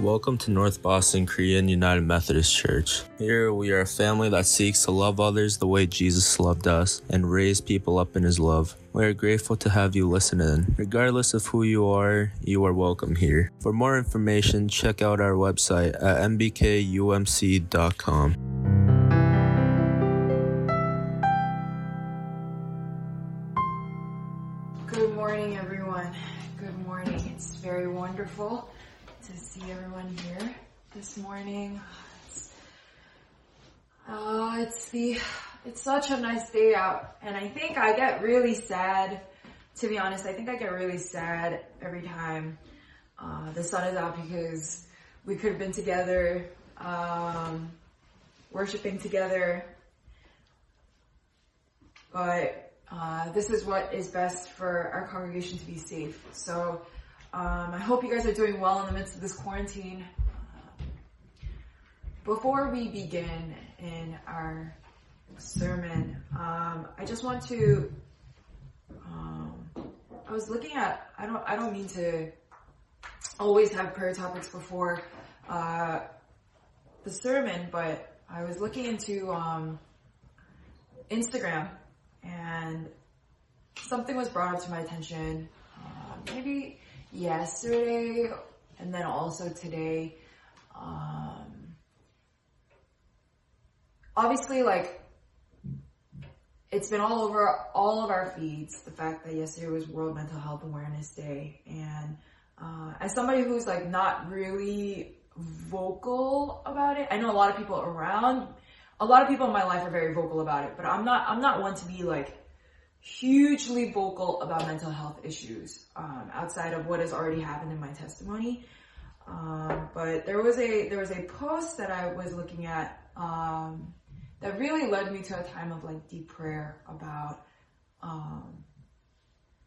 Welcome to North Boston Korean United Methodist Church. Here we are a family that seeks to love others the way Jesus loved us and raise people up in his love. We are grateful to have you listen in. Regardless of who you are, you are welcome here. For more information, check out our website at nbkumc.com. Good morning, everyone. Good morning. It's very wonderful see everyone here this morning. It's, uh, it's the, it's such a nice day out, and I think I get really sad. To be honest, I think I get really sad every time uh, the sun is out because we could have been together, um, worshiping together, but uh, this is what is best for our congregation to be safe. So um, I hope you guys are doing well in the midst of this quarantine. Before we begin in our sermon, um, I just want to. Um, I was looking at. I don't. I don't mean to always have prayer topics before uh, the sermon, but I was looking into um, Instagram and something was brought up to my attention uh, maybe yesterday and then also today um, obviously like it's been all over all of our feeds the fact that yesterday was world mental health awareness day and uh, as somebody who's like not really vocal about it i know a lot of people around a lot of people in my life are very vocal about it, but I'm not, I'm not one to be like hugely vocal about mental health issues, um, outside of what has already happened in my testimony. Um, but there was a, there was a post that I was looking at, um, that really led me to a time of like deep prayer about, um,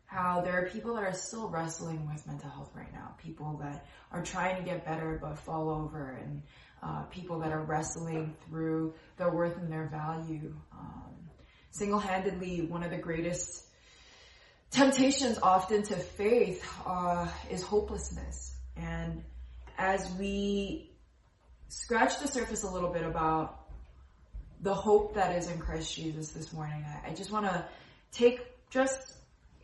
how there are people that are still wrestling with mental health right now. People that are trying to get better but fall over and uh, people that are wrestling through their worth and their value. Um, single-handedly, one of the greatest temptations often to faith uh, is hopelessness. And as we scratch the surface a little bit about the hope that is in Christ Jesus this morning, I, I just want to take just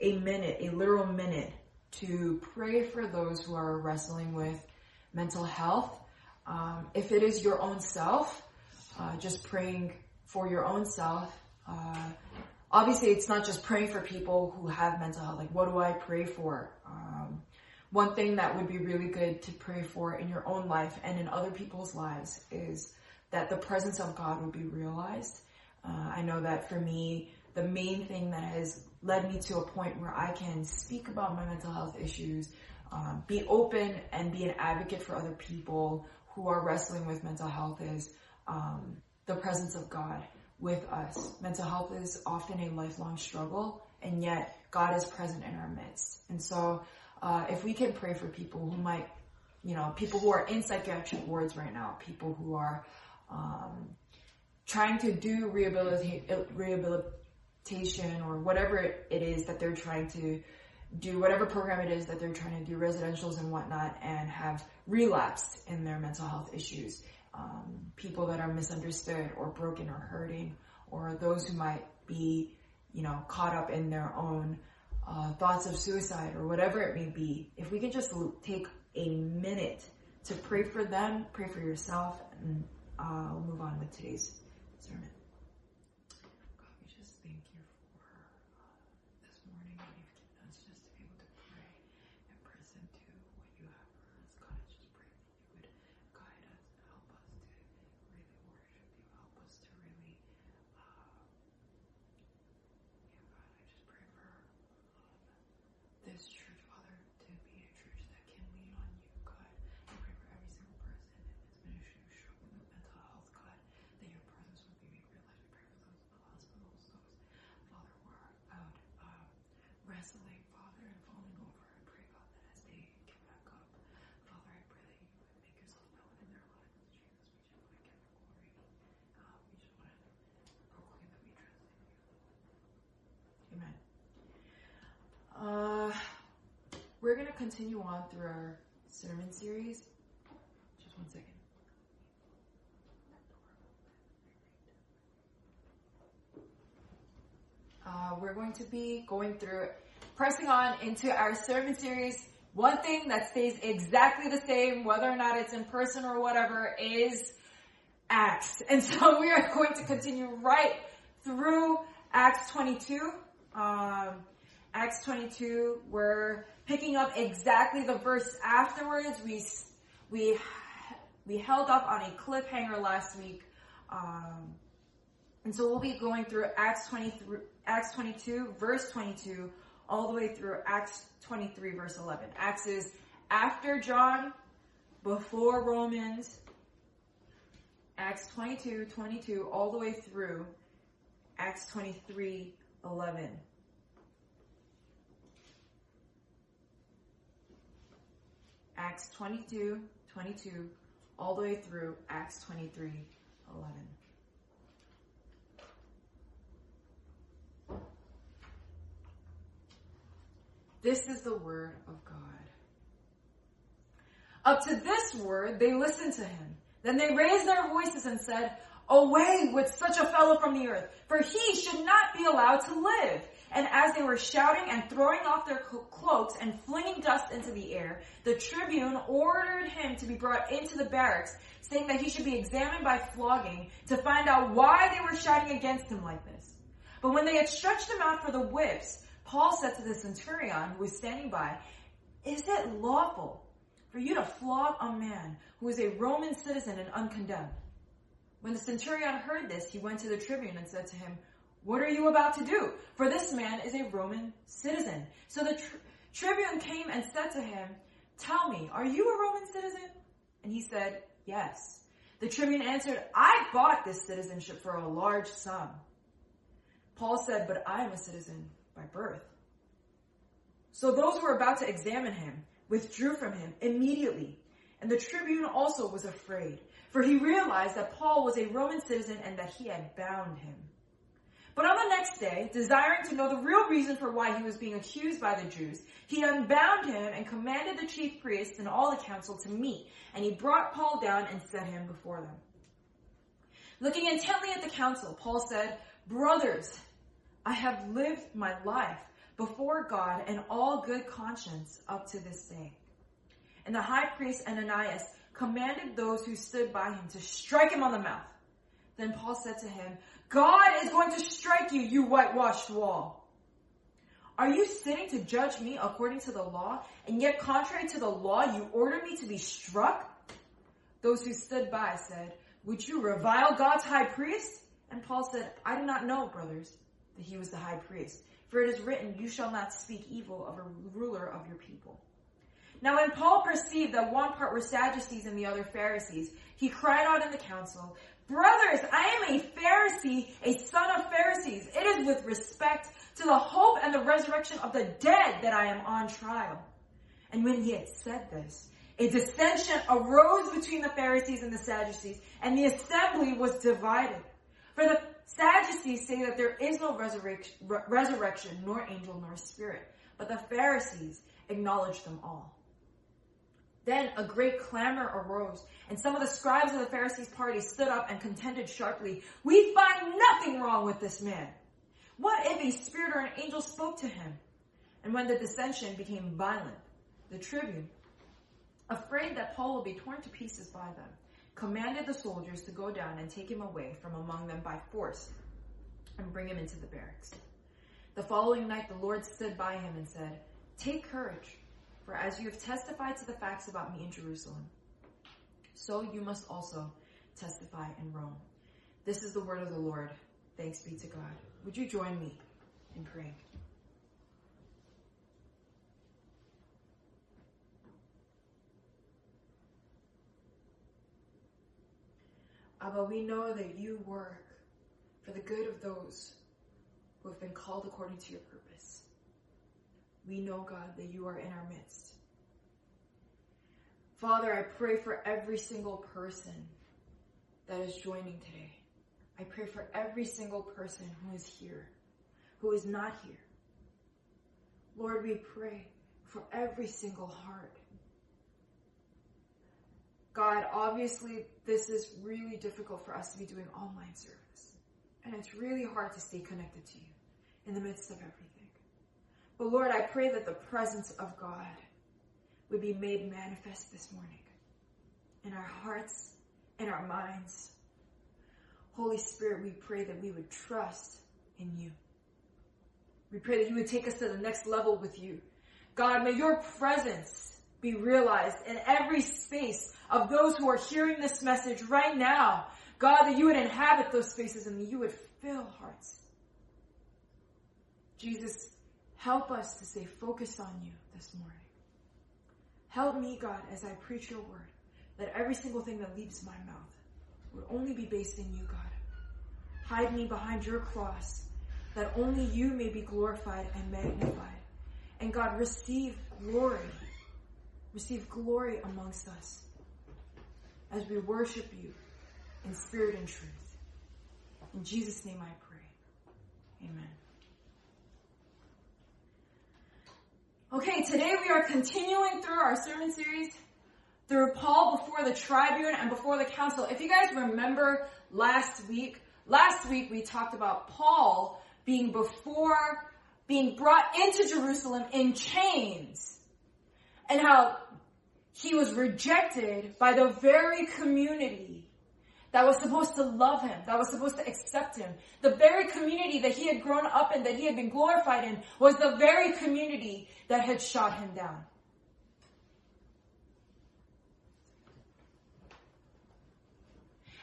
a minute, a literal minute, to pray for those who are wrestling with mental health. Um, if it is your own self, uh, just praying for your own self. Uh, obviously, it's not just praying for people who have mental health. Like, what do I pray for? Um, one thing that would be really good to pray for in your own life and in other people's lives is that the presence of God would be realized. Uh, I know that for me, the main thing that has led me to a point where I can speak about my mental health issues, um, be open and be an advocate for other people who are wrestling with mental health is um, the presence of God with us. Mental health is often a lifelong struggle, and yet God is present in our midst. And so, uh, if we can pray for people who might, you know, people who are in psychiatric wards right now, people who are um, trying to do rehabilita- rehabilitation or whatever it is that they're trying to do, whatever program it is that they're trying to do, residentials and whatnot, and have relapsed in their mental health issues. Um, people that are misunderstood or broken or hurting, or those who might be, you know, caught up in their own uh, thoughts of suicide or whatever it may be. If we can just take a minute to pray for them, pray for yourself, and uh, we'll move on with today's sermon. wrestling, Father, and falling over. I pray, God, that as they get back up, Father, I pray that you would make yourself known in their lives. Jesus, we just want to give you glory. Uh, we just want to proclaim that we trust in you. Amen. Uh, we're going to on through our sermon series. Just One second. Uh, we're going to be going through, pressing on into our sermon series. One thing that stays exactly the same, whether or not it's in person or whatever, is Acts. And so we are going to continue right through Acts 22. Um, Acts 22, we're picking up exactly the verse afterwards. We, we, we held up on a cliffhanger last week. Um, and so we'll be going through Acts 23, Acts 22, verse 22, all the way through Acts 23, verse 11. Acts is after John, before Romans, Acts 22, 22, all the way through Acts 23, 11. Acts 22, 22, all the way through Acts 23, 11. This is the word of God. Up to this word, they listened to him. Then they raised their voices and said, Away with such a fellow from the earth, for he should not be allowed to live. And as they were shouting and throwing off their cloaks and flinging dust into the air, the tribune ordered him to be brought into the barracks, saying that he should be examined by flogging to find out why they were shouting against him like this. But when they had stretched him out for the whips, Paul said to the centurion who was standing by, Is it lawful for you to flog a man who is a Roman citizen and uncondemned? When the centurion heard this, he went to the tribune and said to him, What are you about to do? For this man is a Roman citizen. So the tri- tribune came and said to him, Tell me, are you a Roman citizen? And he said, Yes. The tribune answered, I bought this citizenship for a large sum. Paul said, But I am a citizen by birth. So those who were about to examine him withdrew from him immediately. And the tribune also was afraid, for he realized that Paul was a Roman citizen and that he had bound him. But on the next day, desiring to know the real reason for why he was being accused by the Jews, he unbound him and commanded the chief priests and all the council to meet, and he brought Paul down and set him before them. Looking intently at the council, Paul said, Brothers, I have lived my life before God and all good conscience up to this day. And the high priest Ananias commanded those who stood by him to strike him on the mouth. Then Paul said to him, God is going to strike you, you whitewashed wall. Are you sitting to judge me according to the law, and yet contrary to the law you order me to be struck? Those who stood by said, Would you revile God's high priest? And Paul said, I do not know, brothers that he was the high priest. For it is written, You shall not speak evil of a ruler of your people. Now when Paul perceived that one part were Sadducees and the other Pharisees, he cried out in the council, Brothers, I am a Pharisee, a son of Pharisees. It is with respect to the hope and the resurrection of the dead that I am on trial. And when he had said this, a dissension arose between the Pharisees and the Sadducees, and the assembly was divided. For the Sadducees say that there is no resurrection, resurrection, nor angel, nor spirit, but the Pharisees acknowledge them all. Then a great clamor arose, and some of the scribes of the Pharisees' party stood up and contended sharply, We find nothing wrong with this man. What if a spirit or an angel spoke to him? And when the dissension became violent, the tribune, afraid that Paul would be torn to pieces by them, commanded the soldiers to go down and take him away from among them by force and bring him into the barracks. The following night, the Lord stood by him and said, Take courage, for as you have testified to the facts about me in Jerusalem, so you must also testify in Rome. This is the word of the Lord. Thanks be to God. Would you join me in praying? Abba, we know that you work for the good of those who have been called according to your purpose. We know, God, that you are in our midst. Father, I pray for every single person that is joining today. I pray for every single person who is here, who is not here. Lord, we pray for every single heart God, obviously, this is really difficult for us to be doing online service. And it's really hard to stay connected to you in the midst of everything. But Lord, I pray that the presence of God would be made manifest this morning in our hearts, in our minds. Holy Spirit, we pray that we would trust in you. We pray that you would take us to the next level with you. God, may your presence be realized in every space of those who are hearing this message right now. God, that you would inhabit those spaces and that you would fill hearts. Jesus, help us to stay focused on you this morning. Help me, God, as I preach your word, that every single thing that leaves my mouth would only be based in you, God. Hide me behind your cross, that only you may be glorified and magnified. And God, receive glory. Receive glory amongst us as we worship you in spirit and truth. In Jesus' name I pray. Amen. Okay, today we are continuing through our sermon series through Paul before the tribune and before the council. If you guys remember last week, last week we talked about Paul being before being brought into Jerusalem in chains and how he was rejected by the very community that was supposed to love him, that was supposed to accept him. The very community that he had grown up in, that he had been glorified in, was the very community that had shot him down.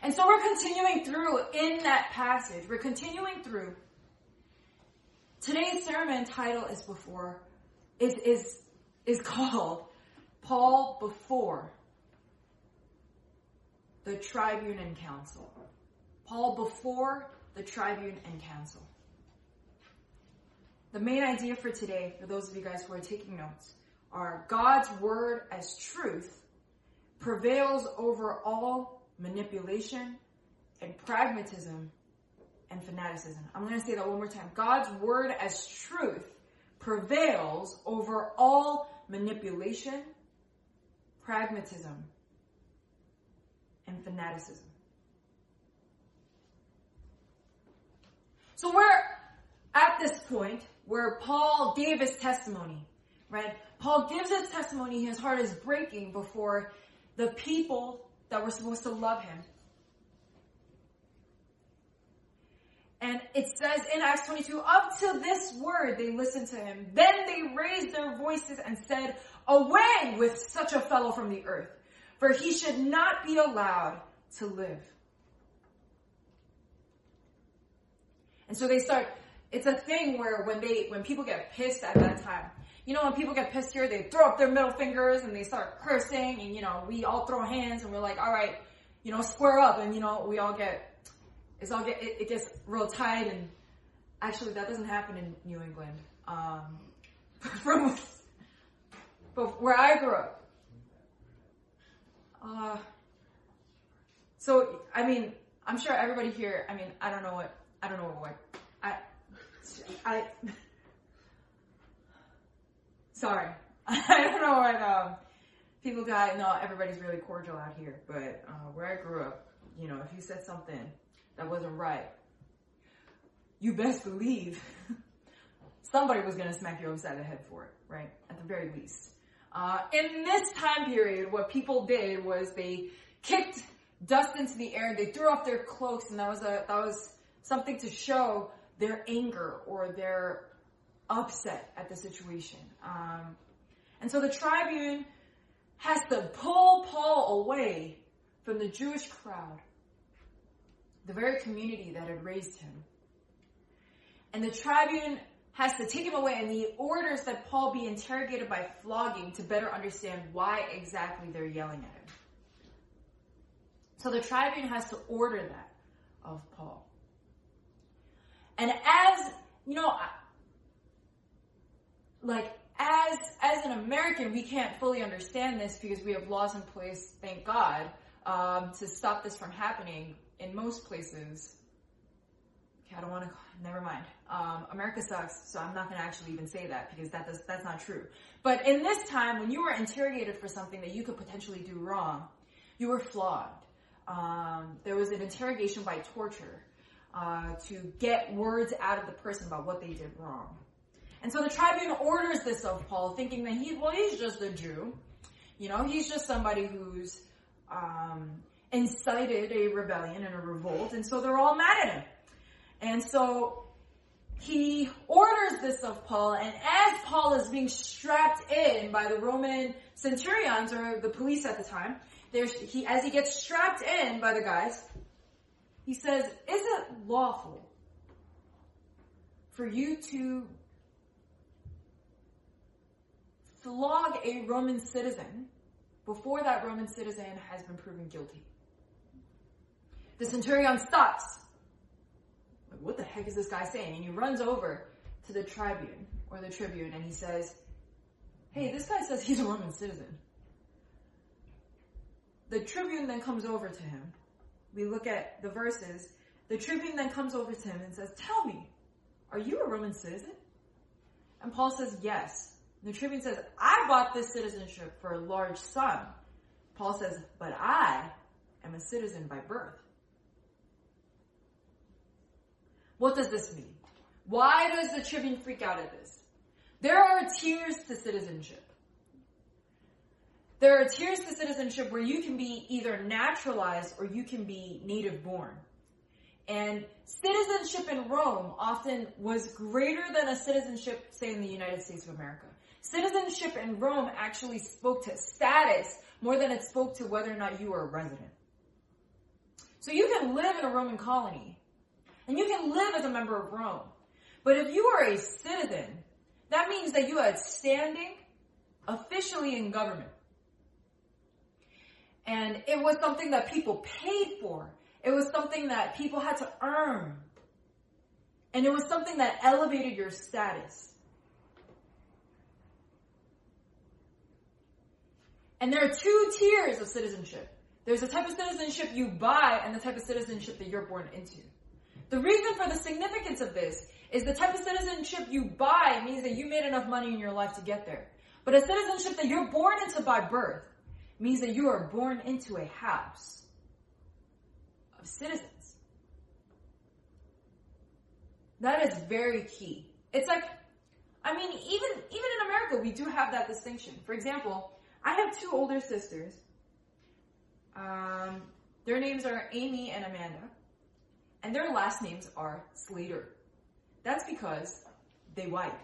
And so we're continuing through in that passage. We're continuing through. Today's sermon title is before is is is called Paul before the tribune and council. Paul before the tribune and council. The main idea for today, for those of you guys who are taking notes, are God's word as truth prevails over all manipulation and pragmatism and fanaticism. I'm going to say that one more time. God's word as truth prevails over all manipulation, pragmatism, and fanaticism. So we're at this point where Paul gave his testimony, right? Paul gives his testimony, his heart is breaking before the people that were supposed to love him. And it says in Acts 22, up to this word they listened to him. Then they raised their voices and said, away with such a fellow from the earth, for he should not be allowed to live. And so they start, it's a thing where when they, when people get pissed at that time, you know, when people get pissed here, they throw up their middle fingers and they start cursing and, you know, we all throw hands and we're like, all right, you know, square up and, you know, we all get, it's all get, it, it gets real tight and actually that doesn't happen in New England. Um, from, but where I grew up, uh, so, I mean, I'm sure everybody here, I mean, I don't know what, I don't know what, I, I, sorry. I don't know what, um, people got, no, everybody's really cordial out here, but, uh, where I grew up, you know, if you said something that wasn't right, you best believe somebody was gonna smack you upside the head for it, right? At the very least. Uh, in this time period, what people did was they kicked dust into the air. And they threw off their cloaks, and that was a that was something to show their anger or their upset at the situation. Um, and so the tribune has to pull Paul away from the Jewish crowd, the very community that had raised him. And the tribune has to take him away and he orders that Paul be interrogated by flogging to better understand why exactly they're yelling at him. So the tribune has to order that of Paul. And as, you know, like as as an American, we can't fully understand this because we have laws in place, thank God, um, to stop this from happening in most places. I don't want to. Never mind. Um, America sucks, so I'm not going to actually even say that because that does, that's not true. But in this time, when you were interrogated for something that you could potentially do wrong, You were flogged. Um, there was an interrogation by torture uh, to get words out of the person about what they did wrong. And so the tribune orders this of Paul, thinking that he, well, he's just a Jew. You know, he's just somebody who's um, incited a rebellion and a revolt, and so they're all mad at him. And so he orders this of Paul, and as Paul is being strapped in by the Roman centurions or the police at the time, there's he as he gets strapped in by the guys, he says, "Is it lawful for you to flog a Roman citizen before that Roman citizen has been proven guilty?" The centurion stops. What the heck is this guy saying? And he runs over to the tribune or the tribune and he says, Hey, this guy says he's a Roman citizen. The tribune then comes over to him. We look at the verses. The tribune then comes over to him and says, Tell me, are you a Roman citizen? And Paul says, Yes. And the tribune says, I bought this citizenship for a large sum. Paul says, But I am a citizen by birth. What does this mean? Why does the tribune freak out at this? There are tiers to citizenship. There are tiers to citizenship where you can be either naturalized or you can be native born. And citizenship in Rome often was greater than a citizenship, say, in the United States of America. Citizenship in Rome actually spoke to status more than it spoke to whether or not you were a resident. So you can live in a Roman colony and you can live as a member of Rome. But if you are a citizen, that means that you are standing officially in government. And it was something that people paid for. It was something that people had to earn. And it was something that elevated your status. And there are two tiers of citizenship. There's the type of citizenship you buy and the type of citizenship that you're born into. The reason for the significance of this is the type of citizenship you buy means that you made enough money in your life to get there. But a citizenship that you're born into by birth means that you are born into a house of citizens. That is very key. It's like, I mean, even even in America, we do have that distinction. For example, I have two older sisters. Um, their names are Amy and Amanda and their last names are Slater. That's because they white.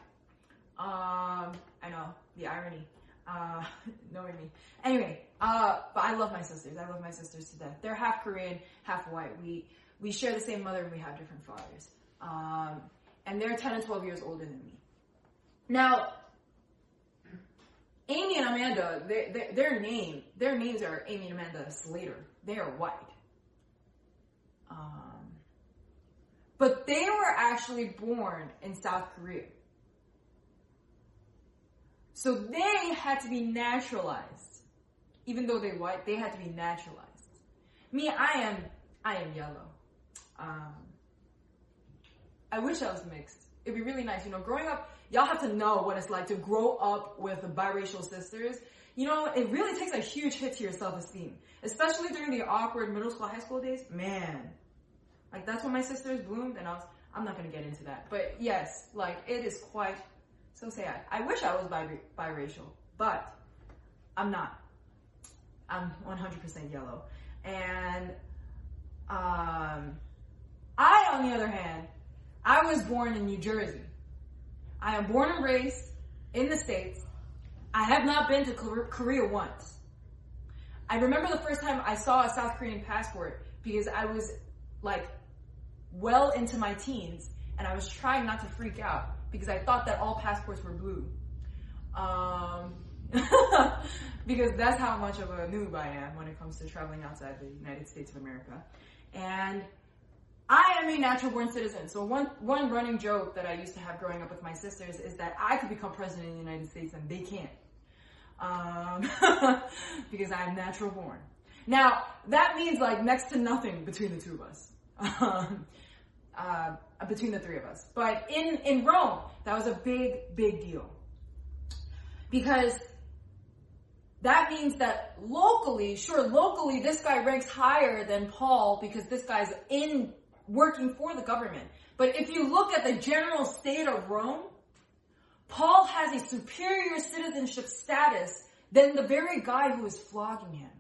Um, I know the irony. Uh, knowing me. Anyway, uh, but I love my sisters. I love my sisters to death. They're half Korean, half white. We we share the same mother and we have different fathers. Um, and they're 10 and 12 years older than me. Now, Amy and Amanda, they, they, their name, their names are Amy and Amanda Slater. They are white. Um, but they were actually born in South Korea. So they had to be naturalized. Even though they white, they had to be naturalized. Me, I am, I am yellow. Um, I wish I was mixed. It'd be really nice. You know, growing up, y'all have to know what it's like to grow up with biracial sisters. You know, it really takes a huge hit to your self-esteem, especially during the awkward middle school, high school days. Man, like that's when my sisters bloomed, and I was. I'm not gonna get into that, but yes, like it is quite so sad. I wish I was bi- biracial, but I'm not. I'm 100% yellow, and um, I, on the other hand, I was born in New Jersey. I am born and raised in the States. I have not been to Korea once. I remember the first time I saw a South Korean passport because I was like well into my teens, and I was trying not to freak out because I thought that all passports were blue. Um, because that's how much of a noob I am when it comes to traveling outside the United States of America. And I am a natural born citizen. So one, one running joke that I used to have growing up with my sisters is that I could become president of the United States and they can't. Um, because I am natural born. Now, that means like next to nothing between the two of us. Um, uh, between the three of us. But in, in Rome, that was a big, big deal. Because that means that locally, sure, locally, this guy ranks higher than Paul because this guy's in working for the government. But if you look at the general state of Rome, Paul has a superior citizenship status than the very guy who is flogging him.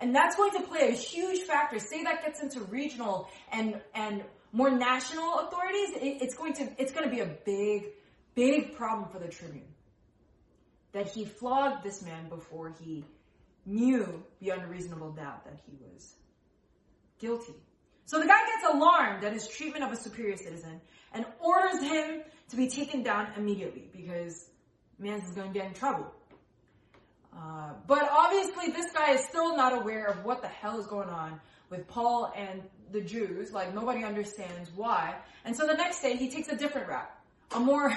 And that's going to play a huge factor. Say that gets into regional and, and more national authorities, it, it's going to, it's going to be a big, big problem for the tribune. That he flogged this man before he knew beyond a reasonable doubt that he was guilty. So the guy gets alarmed at his treatment of a superior citizen and orders him to be taken down immediately because Mans is going to get in trouble. Uh, but obviously, this guy is still not aware of what the hell is going on with Paul and the Jews. Like, nobody understands why. And so the next day, he takes a different route, a more,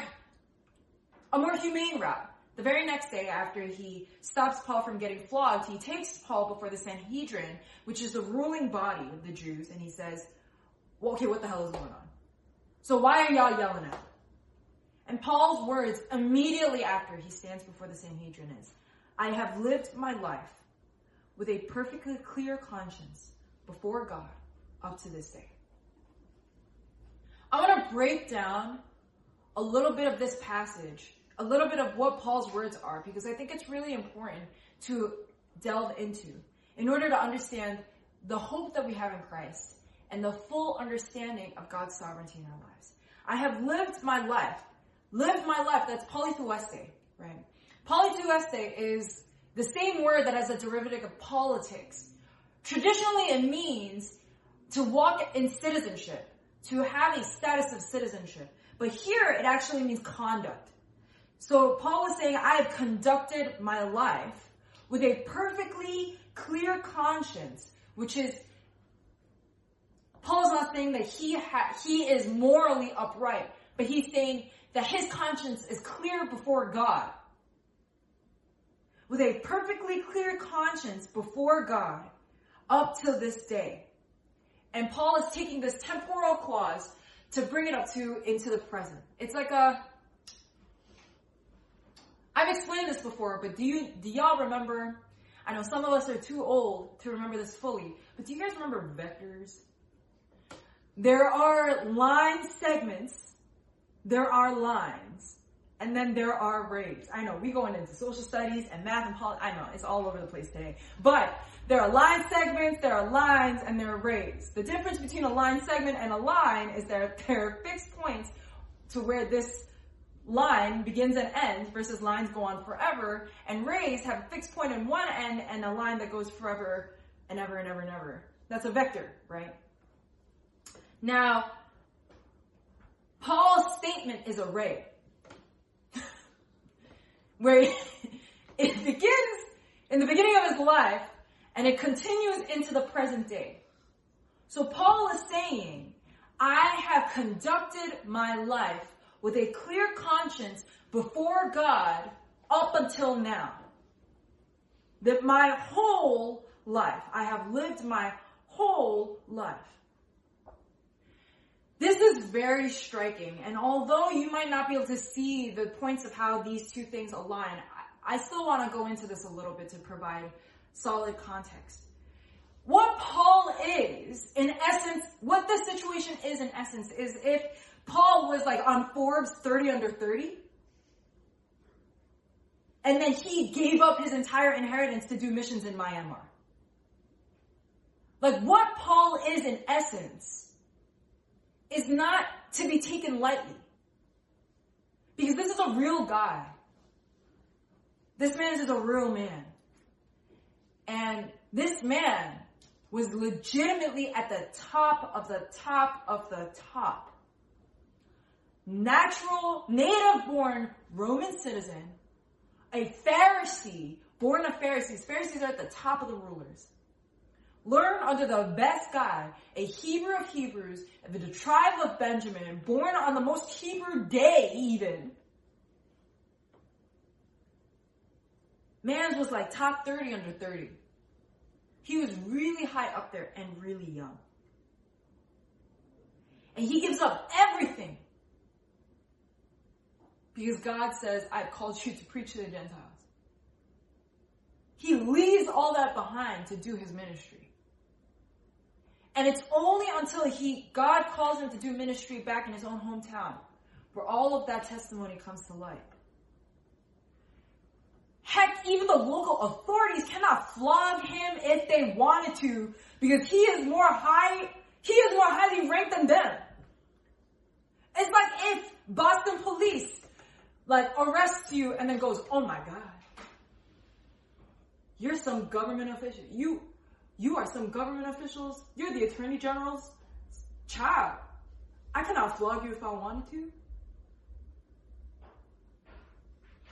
a more humane route. The very next day, after he stops Paul from getting flogged, he takes Paul before the Sanhedrin, which is the ruling body of the Jews, and he says, well, okay, what the hell is going on? So why are y'all yelling at me? And Paul's words immediately after he stands before the Sanhedrin is, I have lived my life with a perfectly clear conscience before God up to this day. I want to break down a little bit of this passage, a little bit of what Paul's words are, because I think it's really important to delve into in order to understand the hope that we have in Christ and the full understanding of God's sovereignty in our lives. I have lived my life, lived my life, that's polytheueste, right? Polytheueste is the same word that has a derivative of politics. Traditionally, it means to walk in citizenship, to have a status of citizenship. But here, it actually means conduct. So Paul was saying, I have conducted my life with a perfectly clear conscience, which is Paul's not saying that he ha- he is morally upright, but he's saying that his conscience is clear before God with a perfectly clear conscience before God up to this day. And Paul is taking this temporal clause to bring it up to into the present. It's like a I've explained this before, but do you do y'all remember? I know some of us are too old to remember this fully, but do you guys remember vectors? There are line segments, there are lines, and then there are rays. I know we going into social studies and math and politics. I know it's all over the place today. But there are line segments, there are lines, and there are rays. The difference between a line segment and a line is that there are fixed points to where this line begins and ends versus lines go on forever. And rays have a fixed point in one end and a line that goes forever and ever and ever and ever. That's a vector, right? Now, Paul's statement is a ray where it begins in the beginning of his life and it continues into the present day. So Paul is saying, I have conducted my life with a clear conscience before God up until now. That my whole life, I have lived my whole life. This is very striking, and although you might not be able to see the points of how these two things align, I still want to go into this a little bit to provide solid context. What Paul is, in essence, what the situation is in essence, is if Paul was like on Forbes 30 under 30, and then he gave up his entire inheritance to do missions in Myanmar. Like what Paul is in essence is not to be taken lightly. Because this is a real guy. This man is a real man. And this man was legitimately at the top of the top of the top. Natural, native born Roman citizen, a Pharisee, born of Pharisees. Pharisees are at the top of the rulers. Learn under the best guy, a Hebrew of Hebrews, of the tribe of Benjamin, born on the most Hebrew day even. Mans was like top 30 under 30. He was really high up there and really young. And he gives up everything. Because God says, I've called you to preach to the Gentiles. He leaves all that behind to do his ministry. And it's only until he, God calls him to do ministry back in his own hometown where all of that testimony comes to light. Heck, even the local authorities cannot flog him if they wanted to because he is more high, he is more highly ranked than them. It's like if Boston police like arrests you and then goes, oh my God. You're some government official. You, you are some government officials. You're the attorney general's child. I cannot flog you if I wanted to.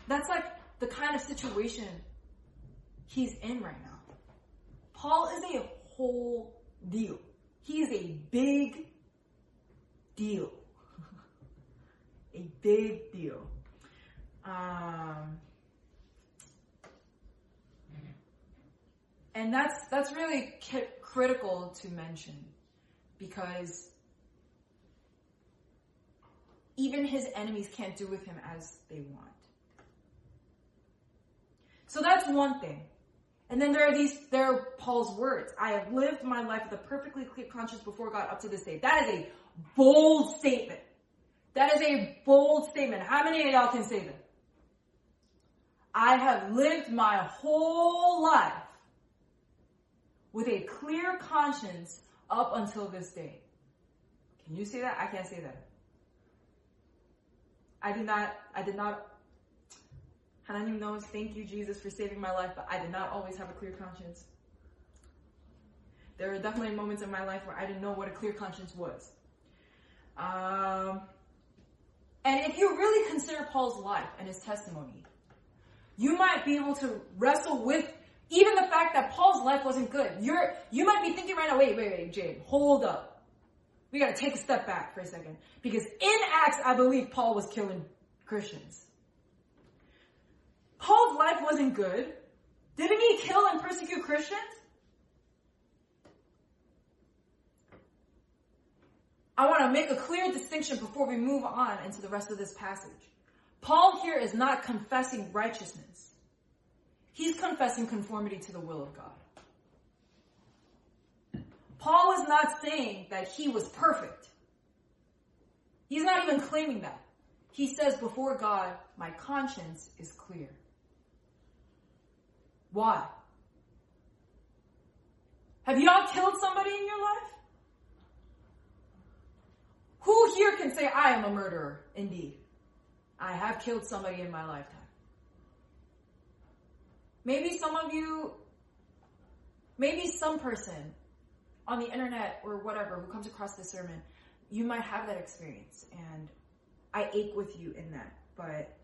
That's like the kind of situation he's in right now. Paul is a whole deal. He is a big deal. a big deal. Um, and that's that's really ki- critical to mention because even his enemies can't do with him as they want. So that's one thing. And then there are these, there are Paul's words. I have lived my life with a perfectly clear conscience before God up to this day. That is a bold statement. That is a bold statement. How many of y'all can say that? I have lived my whole life with a clear conscience up until this day. Can you say that? I can't say that. I did not, I did not Hananim knows, thank you, Jesus, for saving my life, but I did not always have a clear conscience. There are definitely moments in my life where I didn't know what a clear conscience was. Um, and if you really consider Paul's life and his testimony, you might be able to wrestle with even the fact that Paul's life wasn't good. You're, you might be thinking right now, wait, wait, wait, Jade, hold up. We gotta take a step back for a second. Because in Acts, I believe Paul was killing Christians. Paul's life wasn't good. Didn't he kill and persecute Christians? I want to make a clear distinction before we move on into the rest of this passage. Paul here is not confessing righteousness. He's confessing conformity to the will of God. Paul is not saying that he was perfect. He's not even claiming that. He says, before God, my conscience is clear. Why? Have y'all killed somebody in your life? Who here can say, I am a murderer? Indeed. I have killed somebody in my lifetime. Maybe some of you, maybe some person on the internet or whatever who comes across this sermon, you might have that experience and I ache with you in that, but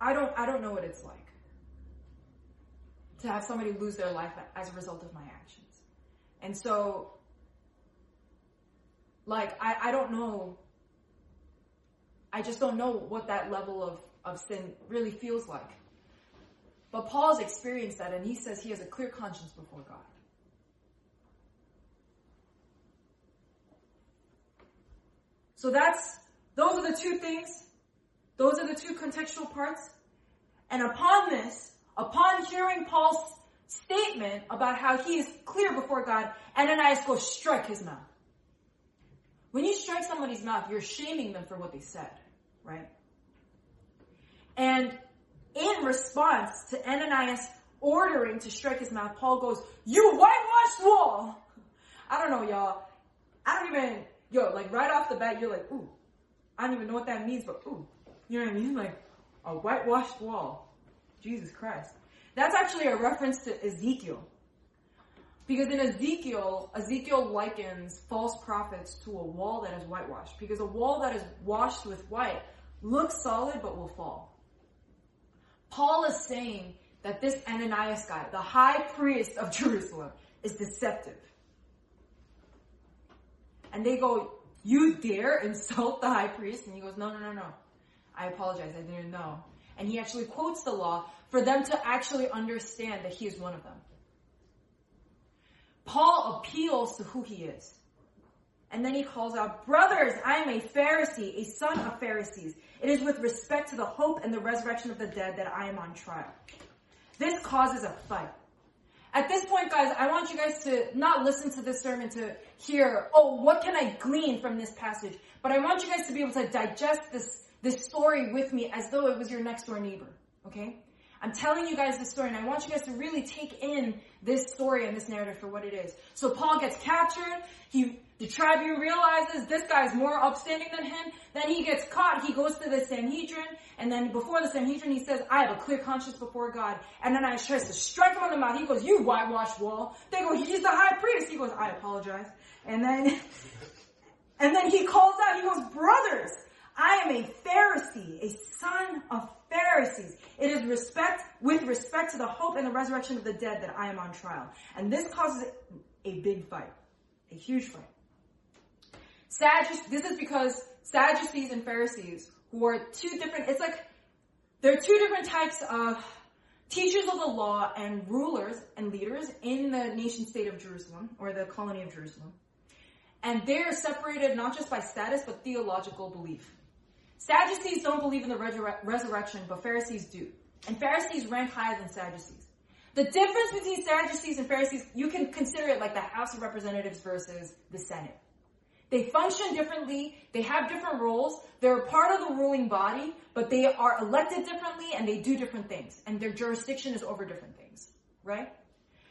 I don't, I don't know what it's like to have somebody lose their life as a result of my actions. And so, like, I, I don't know, I just don't know what that level of, of sin really feels like. But Paul's experienced that and he says he has a clear conscience before God. So that's, those are the two things. Those are the two contextual parts. And upon this, Upon hearing Paul's statement about how he is clear before God, Ananias goes strike his mouth. When you strike somebody's mouth, you're shaming them for what they said, right? And in response to Ananias ordering to strike his mouth, Paul goes, You whitewashed wall! I don't know, y'all. I don't even, yo, like right off the bat, you're like, ooh, I don't even know what that means, but ooh, you know what I mean? Like, a whitewashed wall. Jesus Christ. That's actually a reference to Ezekiel. Because in Ezekiel, Ezekiel likens false prophets to a wall that is whitewashed. Because a wall that is washed with white looks solid but will fall. Paul is saying that this Ananias guy, the high priest of Jerusalem, is deceptive. And they go, You dare insult the high priest? And he goes, No, no, no, no. I apologize. I didn't know. And he actually quotes the law for them to actually understand that he is one of them. Paul appeals to who he is. And then he calls out, Brothers, I am a Pharisee, a son of Pharisees. It is with respect to the hope and the resurrection of the dead that I am on trial. This causes a fight. At this point, guys, I want you guys to not listen to this sermon to hear, oh, what can I glean from this passage? But I want you guys to be able to digest this, this story with me as though it was your next door neighbor. Okay? I'm telling you guys this story and I want you guys to really take in this story and this narrative for what it is. So Paul gets captured. He, the tribune realizes this guy's more upstanding than him. Then he gets caught. He goes to the Sanhedrin. And then before the Sanhedrin, he says, I have a clear conscience before God. And then I tries to strike him on the mouth. He goes, you whitewashed wall. They go, he's the high priest. He goes, I apologize. And then, and then he calls out, he goes, brothers, I am a Pharisee, a son of Pharisees. It is respect, with respect to the hope and the resurrection of the dead that I am on trial. And this causes a big fight. A huge fight. Sadducees, this is because Sadducees and Pharisees, who are two different, it's like, there are two different types of teachers of the law and rulers and leaders in the nation state of Jerusalem, or the colony of Jerusalem. And they're separated not just by status, but theological belief. Sadducees don't believe in the resurrection, but Pharisees do. And Pharisees rank higher than Sadducees. The difference between Sadducees and Pharisees, you can consider it like the House of Representatives versus the Senate. They function differently, they have different roles, they're part of the ruling body, but they are elected differently and they do different things. And their jurisdiction is over different things, right?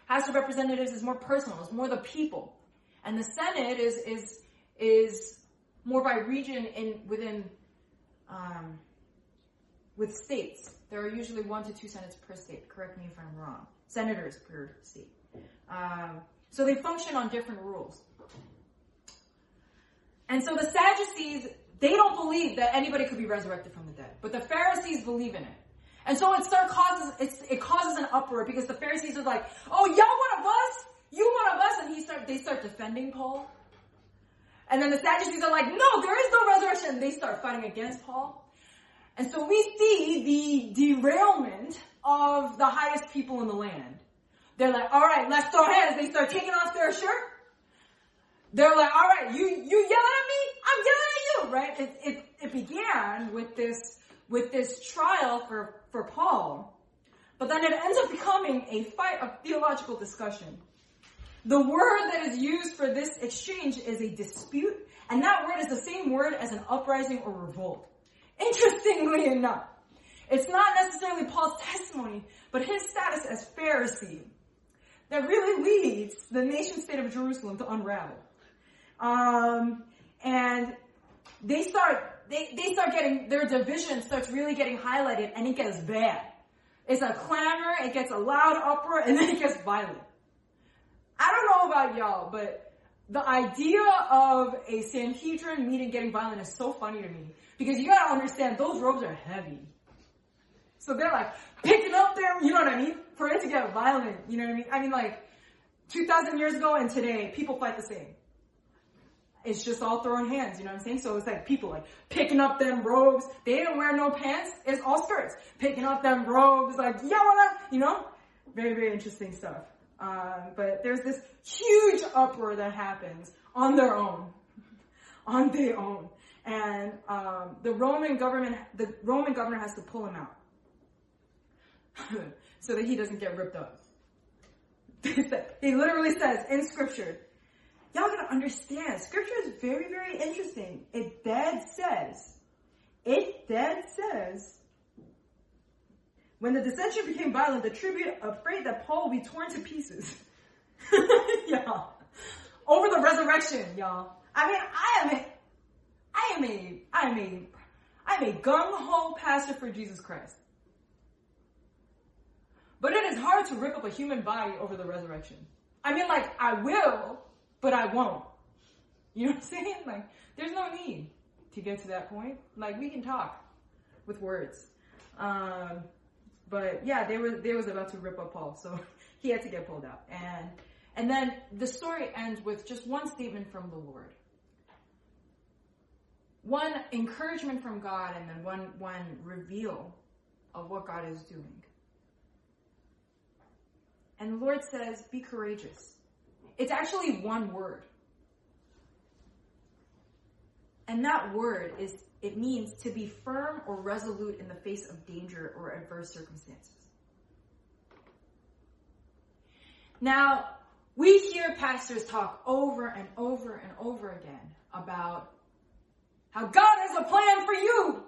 House of Representatives is more personal, it's more the people. And the Senate is, is, is more by region in, within um, with states, there are usually one to two senates per state. Correct me if I'm wrong. Senators per state. Um, so they function on different rules. And so the Sadducees, they don't believe that anybody could be resurrected from the dead, but the Pharisees believe in it. And so it start causes it causes an uproar because the Pharisees are like, "Oh, y'all one of us? You one of us?" And he start they start defending Paul. And then the Sadducees are like, no, there is no resurrection. They start fighting against Paul. And so we see the derailment of the highest people in the land. They're like, all right, let's throw hands. They start taking off their shirt. They're like, all right, you, you yelling at me? I'm yelling at you, right? It, it, it began with this, with this trial for, for Paul. But then it ends up becoming a fight of theological discussion. The word that is used for this exchange is a dispute, and that word is the same word as an uprising or revolt. Interestingly enough, it's not necessarily Paul's testimony, but his status as Pharisee that really leads the nation state of Jerusalem to unravel. Um, and they start, they, they start getting, their division starts really getting highlighted and it gets bad. It's a clamor, it gets a loud uproar, and then it gets violent. I don't know about y'all, but the idea of a Sanhedrin meeting getting violent is so funny to me. Because you gotta understand, those robes are heavy. So they're like picking up their, you know what I mean? For it to get violent, you know what I mean? I mean like, 2,000 years ago and today, people fight the same. It's just all throwing hands, you know what I'm saying? So it's like people like picking up them robes. They didn't wear no pants. It's all skirts. Picking up them robes, like, yeah, what you know? Very, very interesting stuff. Um, but there's this huge uproar that happens on their own, on their own, and um, the Roman government, the Roman governor has to pull him out so that he doesn't get ripped up. he literally says in scripture, y'all gotta understand, scripture is very, very interesting. It dead says, it dead says when the dissension became violent, the tribune, afraid that Paul would be torn to pieces. y'all. Over the resurrection, y'all. I mean, I am a, I am a, I am a, I am a gung-ho pastor for Jesus Christ. But it is hard to rip up a human body over the resurrection. I mean, like, I will, but I won't. You know what I'm saying? Like, there's no need to get to that point. Like, we can talk with words. Um, but yeah, they were they was about to rip up Paul, so he had to get pulled out. And and then the story ends with just one statement from the Lord. One encouragement from God and then one one reveal of what God is doing. And the Lord says, be courageous. It's actually one word. And that word is it means to be firm or resolute in the face of danger or adverse circumstances. Now, we hear pastors talk over and over and over again about how God has a plan for you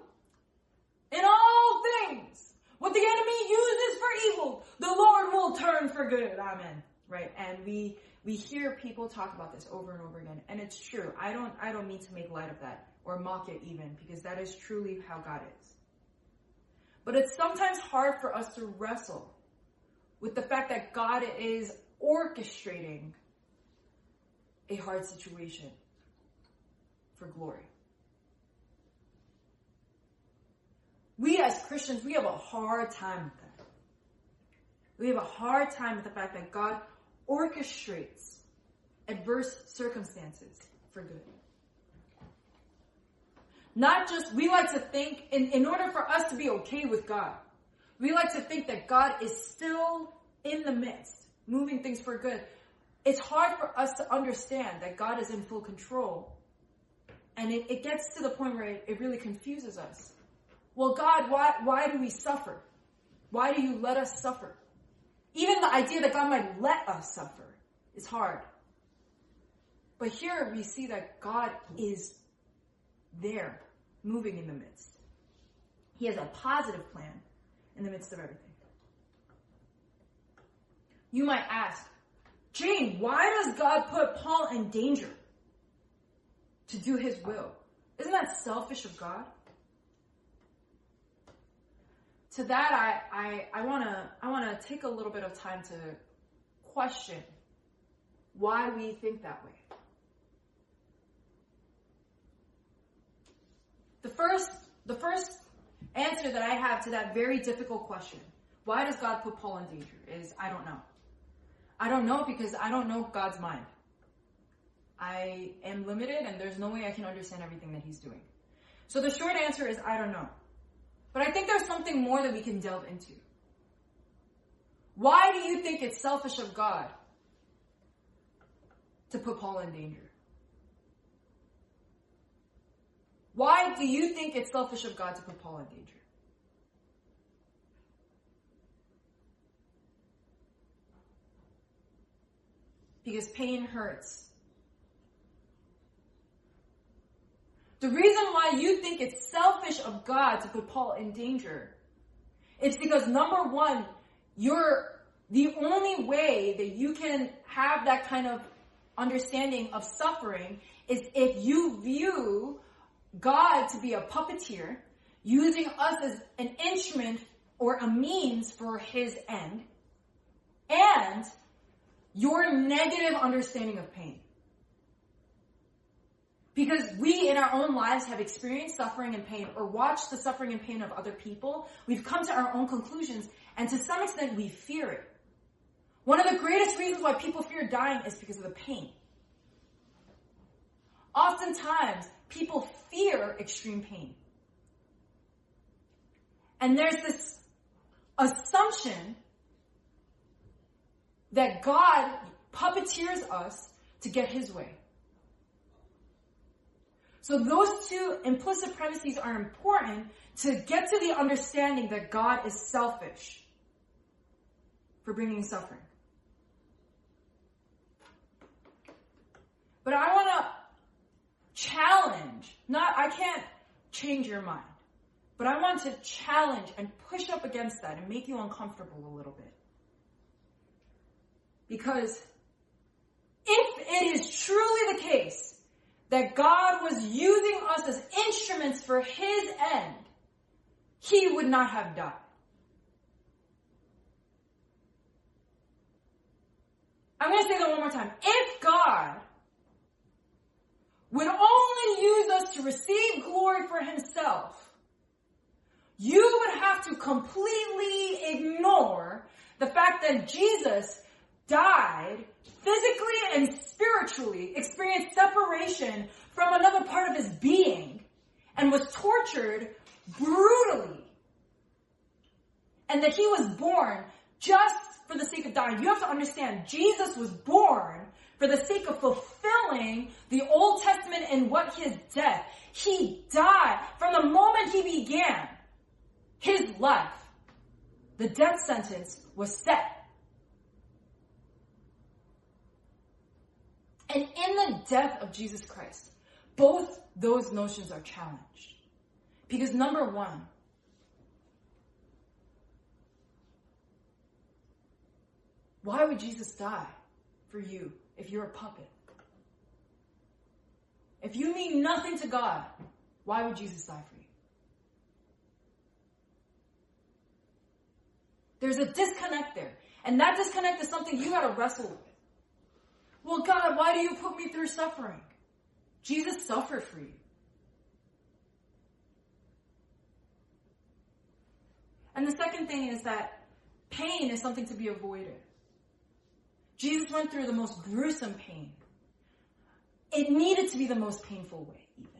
in all things. What the enemy uses for evil, the Lord will turn for good. Amen. Right? And we we hear people talk about this over and over again, and it's true. I don't I don't mean to make light of that or mock it even, because that is truly how God is. But it's sometimes hard for us to wrestle with the fact that God is orchestrating a hard situation for glory. We as Christians, we have a hard time with that. We have a hard time with the fact that God orchestrates adverse circumstances for good. Not just, we like to think, in, in order for us to be okay with God, we like to think that God is still in the midst, moving things for good. It's hard for us to understand that God is in full control. And it, it gets to the point where it, it really confuses us. Well, God, why, why do we suffer? Why do you let us suffer? Even the idea that God might let us suffer is hard. But here we see that God is there, moving in the midst. He has a positive plan in the midst of everything. You might ask, Jane, why does God put Paul in danger to do his will? Isn't that selfish of God? To that, I, I, I wanna, I wanna take a little bit of time to question why we think that way. The first, the first answer that I have to that very difficult question, why does God put Paul in danger, is I don't know. I don't know because I don't know God's mind. I am limited and there's no way I can understand everything that he's doing. So the short answer is I don't know. But I think there's something more that we can delve into. Why do you think it's selfish of God to put Paul in danger? Why do you think it's selfish of God to put Paul in danger? Because pain hurts. The reason why you think it's selfish of God to put Paul in danger is because number one, you're the only way that you can have that kind of understanding of suffering is if you view God to be a puppeteer, using us as an instrument or a means for his end, and your negative understanding of pain. Because we in our own lives have experienced suffering and pain or watched the suffering and pain of other people, we've come to our own conclusions, and to some extent we fear it. One of the greatest reasons why people fear dying is because of the pain. Oftentimes, people fear extreme pain. And there's this assumption that God puppeteers us to get his way. So those two implicit premises are important to get to the understanding that God is selfish for bringing suffering. But I want to challenge, not, I can't change your mind, but I want to challenge and push up against that and make you uncomfortable a little bit. Because if it is truly the case that God was using us as instruments for his end, he would not have died. I'm going to say that one more time. If God would only use us to receive glory for himself, you would have to completely ignore the fact that Jesus died physically and spiritually, experienced separation from another part of his being, and was tortured brutally. And that he was born just for the sake of dying. You have to understand, Jesus was born for the sake of fulfilling the Old Testament and what his death. He died from the moment he began his life. The death sentence was set. And in the death of Jesus Christ, both those notions are challenged. Because number one, why would Jesus die for you if you're a puppet? If you mean nothing to God, why would Jesus die for you? There's a disconnect there. And that disconnect is something you gotta wrestle with. Well, God, why do you put me through suffering? Jesus suffered for you. And the second thing is that pain is something to be avoided. Jesus went through the most gruesome pain. It needed to be the most painful way, even.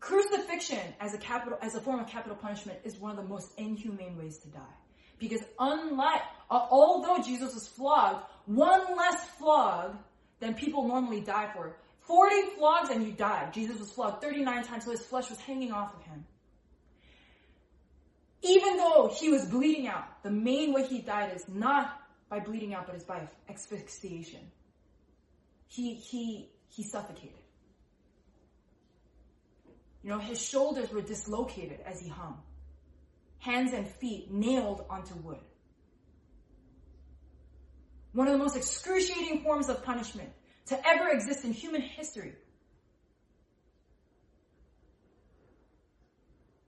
Crucifixion as a capital, as a form of capital punishment is one of the most inhumane ways to die. Because unlike, although Jesus was flogged, one less flog than people normally die for. 40 flogs and you die. Jesus was flogged 39 times, so his flesh was hanging off of him. Even though he was bleeding out, the main way he died is not by bleeding out, but is by asphyxiation. He, he, he suffocated. You know, his shoulders were dislocated as he hung. Hands and feet nailed onto wood. One of the most excruciating forms of punishment to ever exist in human history.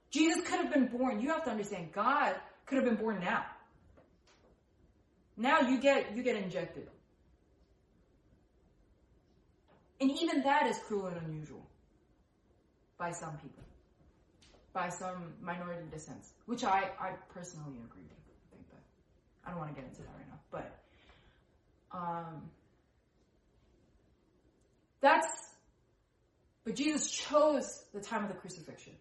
Jesus could have been born. You have to understand, God could have been born now. Now you get you get injected. And even that is cruel and unusual by some people, by some minority dissents, which I, I personally agree with. I think I don't want to get into that right now, but um, that's but Jesus chose the time of the crucifixion.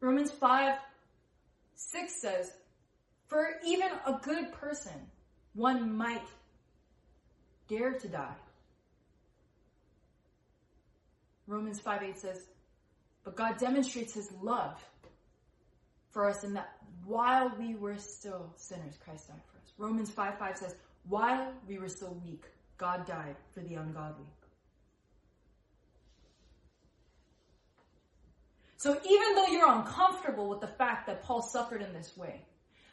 Romans 5 6 says, For even a good person, one might dare to die. Romans 5 8 says, But God demonstrates his love for us in that while we were still sinners, Christ died for us. Romans 5 5 says, While we were still weak, God died for the ungodly. So even though you're uncomfortable with the fact that Paul suffered in this way,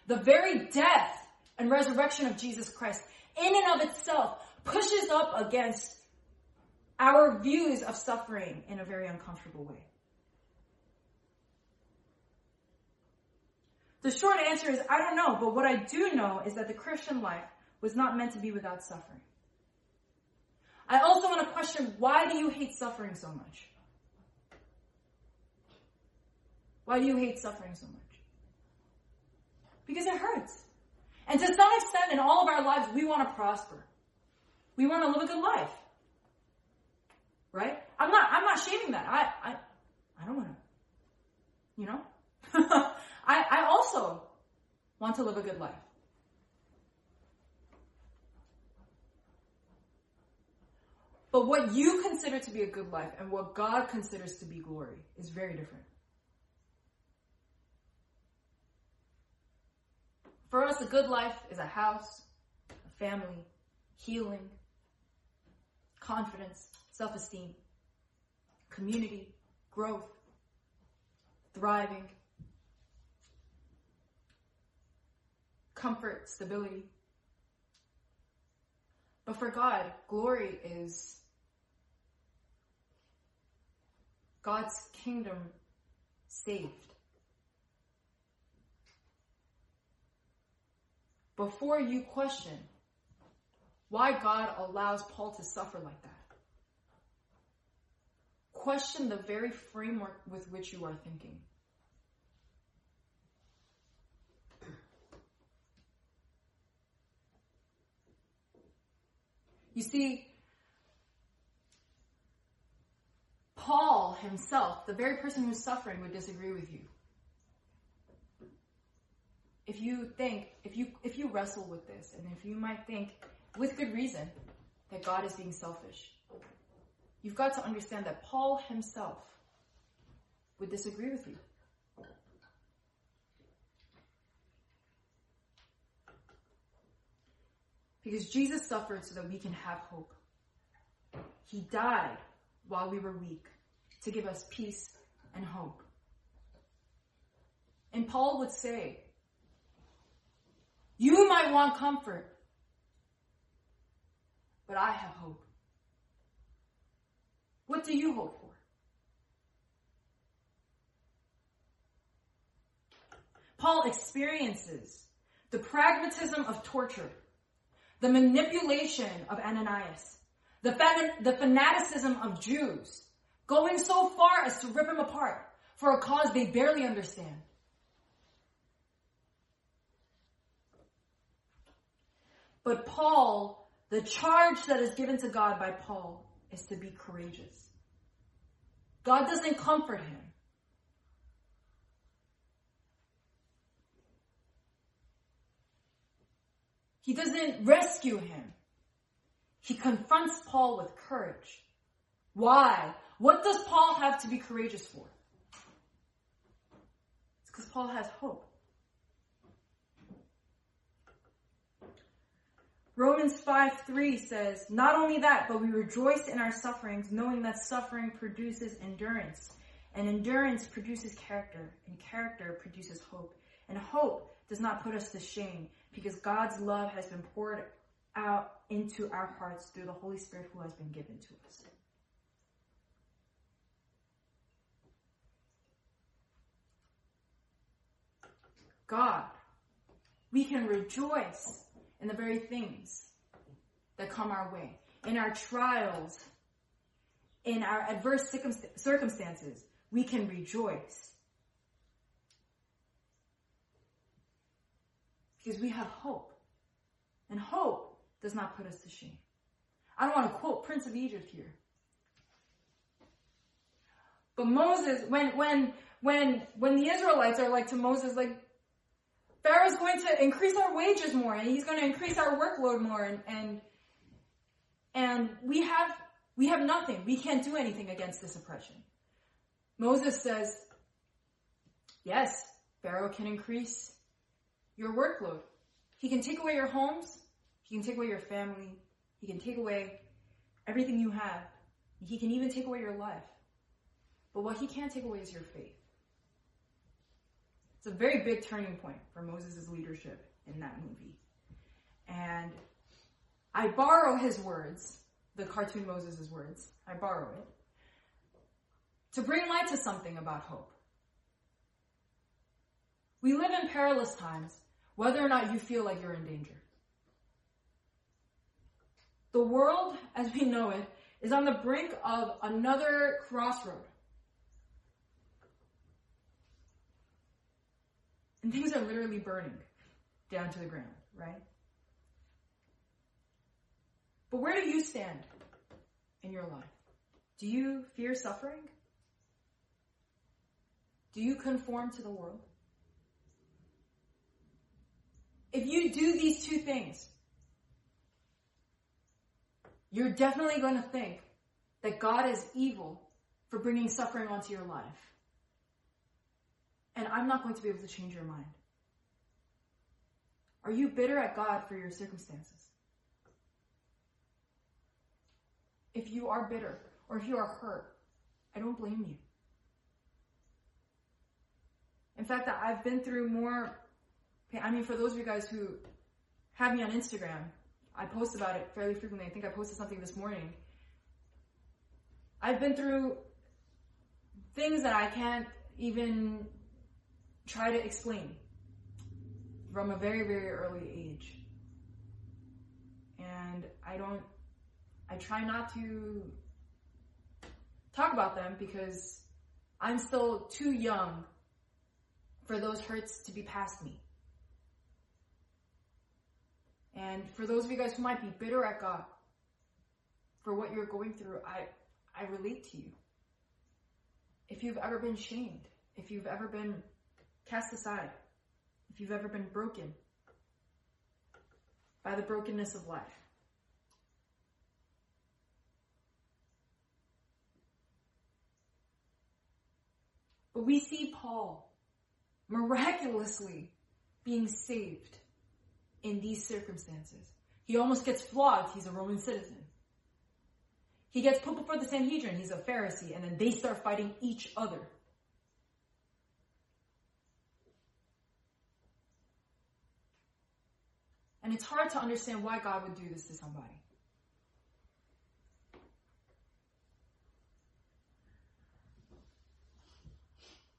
the very death and resurrection of Jesus Christ in and of itself pushes up against our views of suffering in a very uncomfortable way. The short answer is I don't know, but what I do know is that the Christian life was not meant to be without suffering. I also want to question why do you hate suffering so much? Why do you hate suffering so much? Because it hurts. And to some extent, in all of our lives, we want to prosper. We want to live a good life. Right? I'm not, I'm not shaming that. I, I, I don't want to, you know? I, I also want to live a good life. But what you consider to be a good life and what God considers to be glory is very different. For us, a good life is a house, a family, healing, confidence, self esteem, community, growth, thriving, comfort, stability. But for God, glory is God's kingdom saved. before you question why God allows Paul to suffer like that. Question the very framework with which you are thinking. You see, Paul himself, the very person who's suffering, would disagree with you if you think, if you if you wrestle with this, and if you might think, with good reason, that God is being selfish, you've got to understand that Paul himself would disagree with you. Because Jesus suffered so that we can have hope. He died while we were weak to give us peace and hope. And Paul would say, You might want comfort, but I have hope. What do you hope for? Paul experiences the pragmatism of torture, the manipulation of Ananias, the, fan- the fanaticism of Jews, going so far as to rip him apart for a cause they barely understand. But Paul, the charge that is given to God by Paul is to be courageous. God doesn't comfort him. He doesn't rescue him. He confronts Paul with courage. Why? What does Paul have to be courageous for? It's because Paul has hope. Romans 5 3 says, Not only that, but we rejoice in our sufferings, knowing that suffering produces endurance. And endurance produces character, and character produces hope. And hope does not put us to shame, because God's love has been poured out into our hearts through the Holy Spirit who has been given to us. God, we can rejoice in the very things that come our way, in our trials, in our adverse circumstances. We can rejoice because we have hope. And hope does not put us to shame. I don't want to quote Prince of Egypt here. But Moses, when when when when the Israelites are like to Moses, like Pharaoh's going to increase our wages more and he's going to increase our workload more and and and we have we have nothing. We can't do anything against this oppression. Moses says, "Yes, Pharaoh can increase your workload. He can take away your homes, he can take away your family, he can take away everything you have. He can even take away your life. But what he can't take away is your faith. It's a very big turning point for Moses' leadership in that movie. And I borrow his words, the cartoon Moses' words, I borrow it, to bring light to something about hope. We live in perilous times, whether or not you feel like you're in danger. The world, as we know it, is on the brink of another crossroad. And things are literally burning down to the ground, right? But where do you stand in your life? Do you fear suffering? Do you conform to the world? If you do these two things, you're definitely going to think that God is evil for bringing suffering onto your life. And I'm not going to be able to change your mind. Are you bitter at God for your circumstances? If you are bitter or if you are hurt, I don't blame you. In fact, I've been through more. I mean, for those of you guys who have me on Instagram, I post about it fairly frequently. I think I posted something this morning. I've been through things that I can't even try to explain from a very, very early age. And I don't, I try not to talk about them because I'm still too young for those hurts to be past me. And for those of you guys who might be bitter at God for what you're going through, I, I relate to you. If you've ever been shamed, if you've ever been cast aside, if you've ever been broken by the brokenness of life, But we see Paul miraculously being saved in these circumstances. He almost gets flogged. He's a Roman citizen. He gets put before the Sanhedrin. He's a Pharisee. And then they start fighting each other. And it's hard to understand why God would do this to somebody.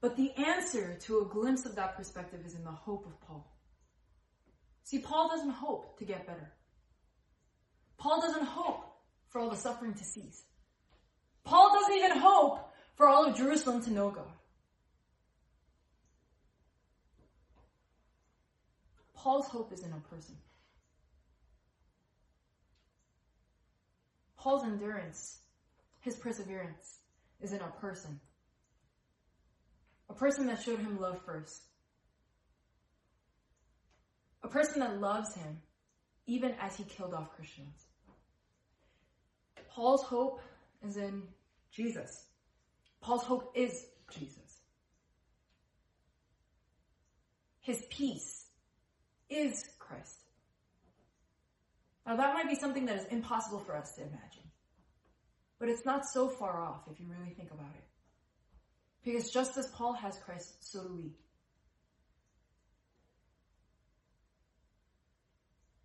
But the answer to a glimpse of that perspective is in the hope of Paul. See, Paul doesn't hope to get better. Paul doesn't hope for all the suffering to cease. Paul doesn't even hope for all of Jerusalem to know God. Paul's hope is in a person. Paul's endurance, his perseverance, is in a person. A person that showed him love first. A person that loves him even as he killed off Christians. Paul's hope is in Jesus. Paul's hope is Jesus. His peace is Christ. Now that might be something that is impossible for us to imagine. But it's not so far off if you really think about it. Because just as Paul has Christ, so do we.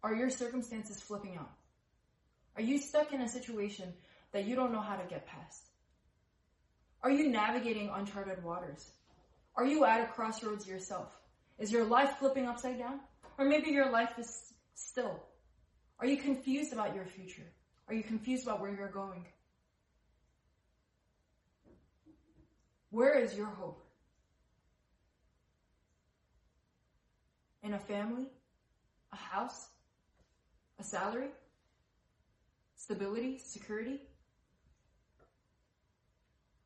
Are your circumstances flipping out? Are you stuck in a situation that you don't know how to get past? Are you navigating uncharted waters? Are you at a crossroads yourself? Is your life flipping upside down? Or maybe your life is still. Are you confused about your future? Are you confused about where you're going? Where is your hope? In a family? A house? A salary? Stability? Security?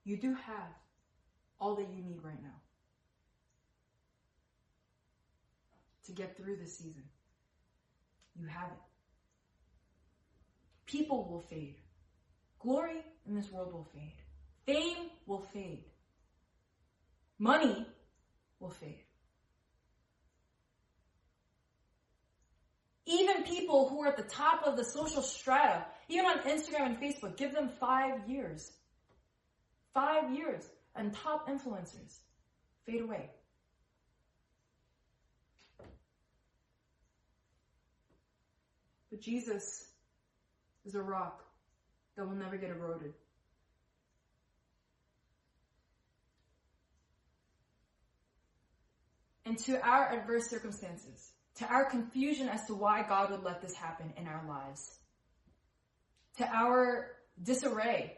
You do have all that you need right now to get through this season. You have it. People will fade. Glory in this world will fade. Fame will fade. Money will fade. Even people who are at the top of the social strata, even on Instagram and Facebook, give them five years. Five years. And top influencers fade away. But Jesus is a rock that will never get eroded. And to our adverse circumstances, to our confusion as to why God would let this happen in our lives, to our disarray,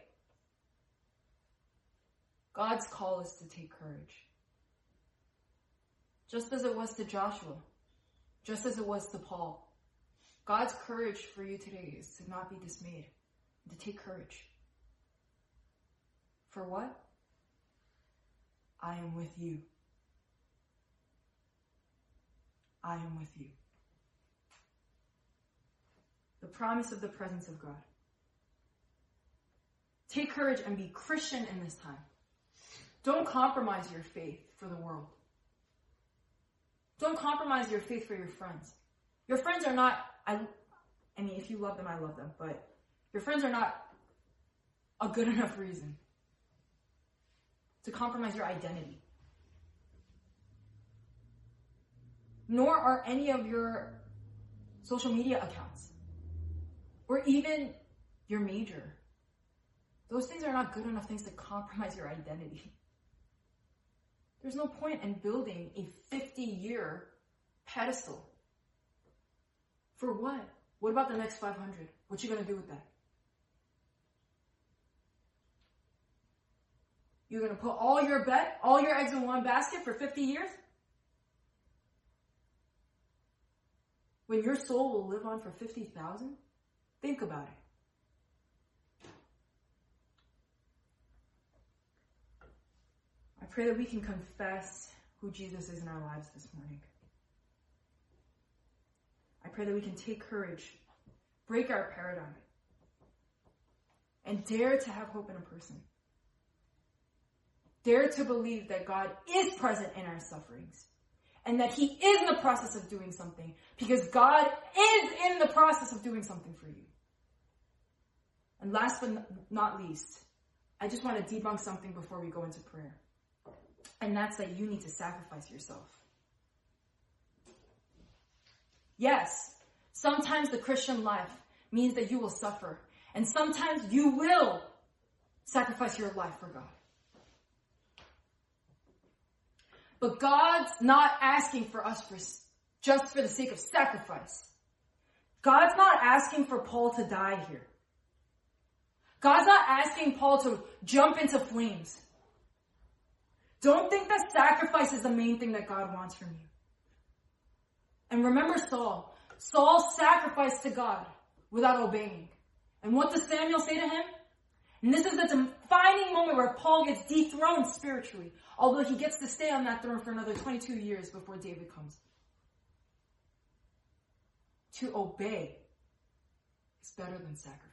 God's call is to take courage. Just as it was to Joshua, just as it was to Paul. God's courage for you today is to not be dismayed, to take courage. For what? I am with you. I am with you. The promise of the presence of God. Take courage and be Christian in this time. Don't compromise your faith for the world. Don't compromise your faith for your friends. Your friends are not I, I mean, if you love them, I love them, but your friends are not a good enough reason to compromise your identity. Nor are any of your social media accounts or even your major. Those things are not good enough things to compromise your identity. There's no point in building a 50 year pedestal for what? What about the next 500? What you gonna do with that? You're gonna put all your bet, all your eggs in one basket for 50 years? When your soul will live on for 50,000? Think about it. I pray that we can confess who Jesus is in our lives this morning. I pray that we can take courage, break our paradigm, and dare to have hope in a person. Dare to believe that God is present in our sufferings and that He is in the process of doing something because God is in the process of doing something for you. And last but not least, I just want to debunk something before we go into prayer. And that's that you need to sacrifice yourself. Yes, sometimes the Christian life means that you will suffer. And sometimes you will sacrifice your life for God. But God's not asking for us for just for the sake of sacrifice. God's not asking for Paul to die here. God's not asking Paul to jump into flames. Don't think that sacrifice is the main thing that God wants from you. And remember Saul. Saul sacrificed to God without obeying. And what does Samuel say to him? And this is the defining moment where Paul gets dethroned spiritually, although he gets to stay on that throne for another 22 years before David comes. To obey is better than sacrifice.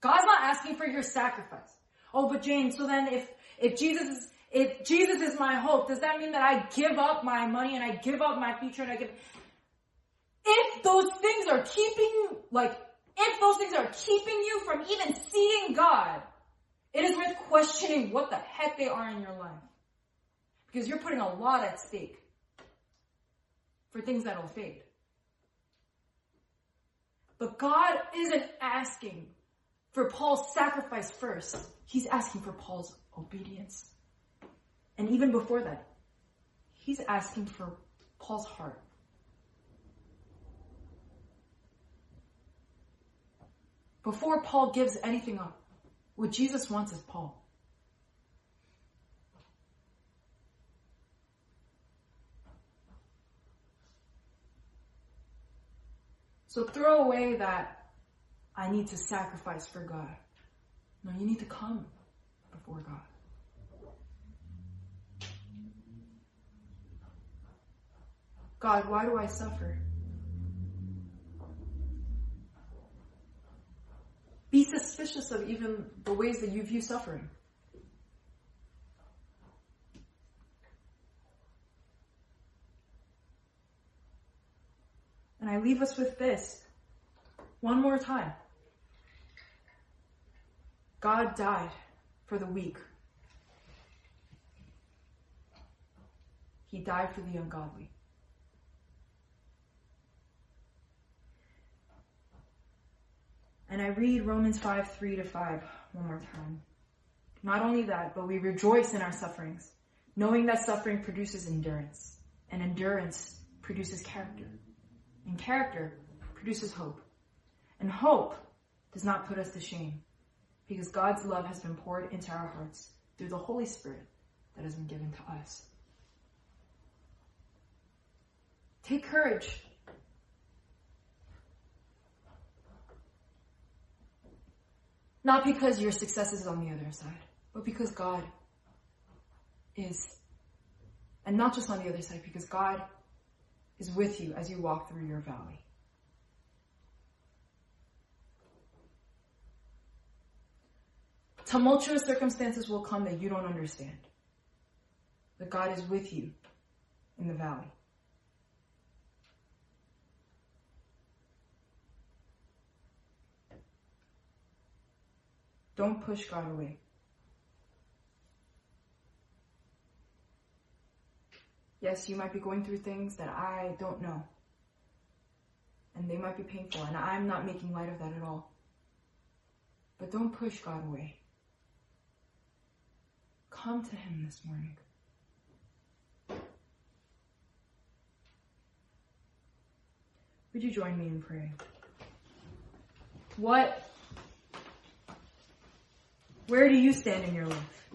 God's not asking for your sacrifice. Oh, but Jane, so then if, if Jesus is, if Jesus is my hope, does that mean that I give up my money and I give up my future and I give, if those things are keeping, like, if those things are keeping you from even seeing God, it is worth questioning what the heck they are in your life. Because you're putting a lot at stake for things that'll fade. But God isn't asking for Paul's sacrifice first. He's asking for Paul's obedience. And even before that, he's asking for Paul's heart. Before Paul gives anything up, what Jesus wants is Paul. So throw away that I need to sacrifice for God. No, you need to come before God. God, why do I suffer? Be suspicious of even the ways that you view suffering. And I leave us with this one more time. God died for the weak. He died for the ungodly. And I read Romans 5 3 to 5 one more time. Not only that, but we rejoice in our sufferings, knowing that suffering produces endurance, and endurance produces character, and character produces hope. And hope does not put us to shame, because God's love has been poured into our hearts through the Holy Spirit that has been given to us. Take courage Not because your success is on the other side, but because God is. And not just on the other side, because God is with you as you walk through your valley. Tumultuous circumstances will come that you don't understand. But God is with you in the valley. Don't push God away. Yes, you might be going through things that I don't know. And they might be painful, and I'm not making light of that at all. But don't push God away. Come to Him this morning. Would you join me in praying? What where do you stand in your life?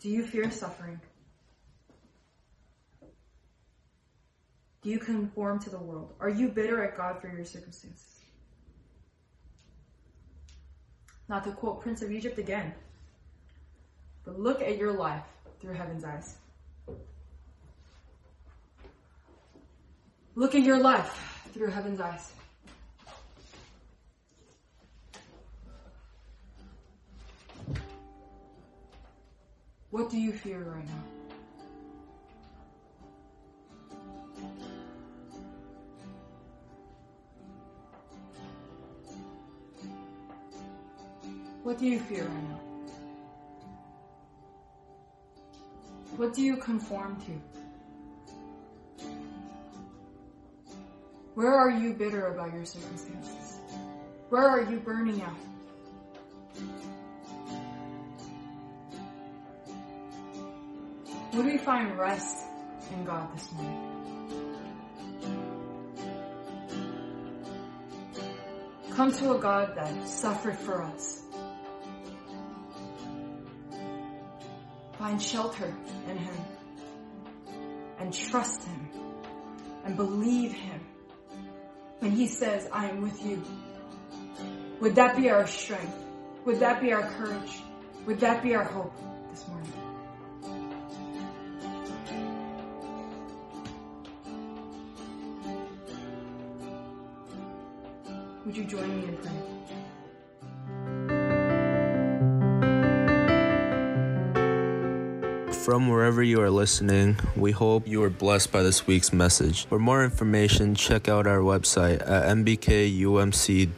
Do you fear suffering? Do you conform to the world? Are you bitter at God for your circumstances? Not to quote Prince of Egypt again, but look at your life through heaven's eyes. Look at your life through heaven's eyes. What do you fear right now? What do you fear right now? What do you conform to? Where are you bitter about your circumstances? Where are you burning out? Would we find rest in God this morning? Come to a God that suffered for us. Find shelter in Him and trust Him and believe Him when He says, I am with you. Would that be our strength? Would that be our courage? Would that be our hope Would you join me in prayer? From wherever you are listening, we hope you are blessed by this week's message. For more information, check out our website at nbkumc.com.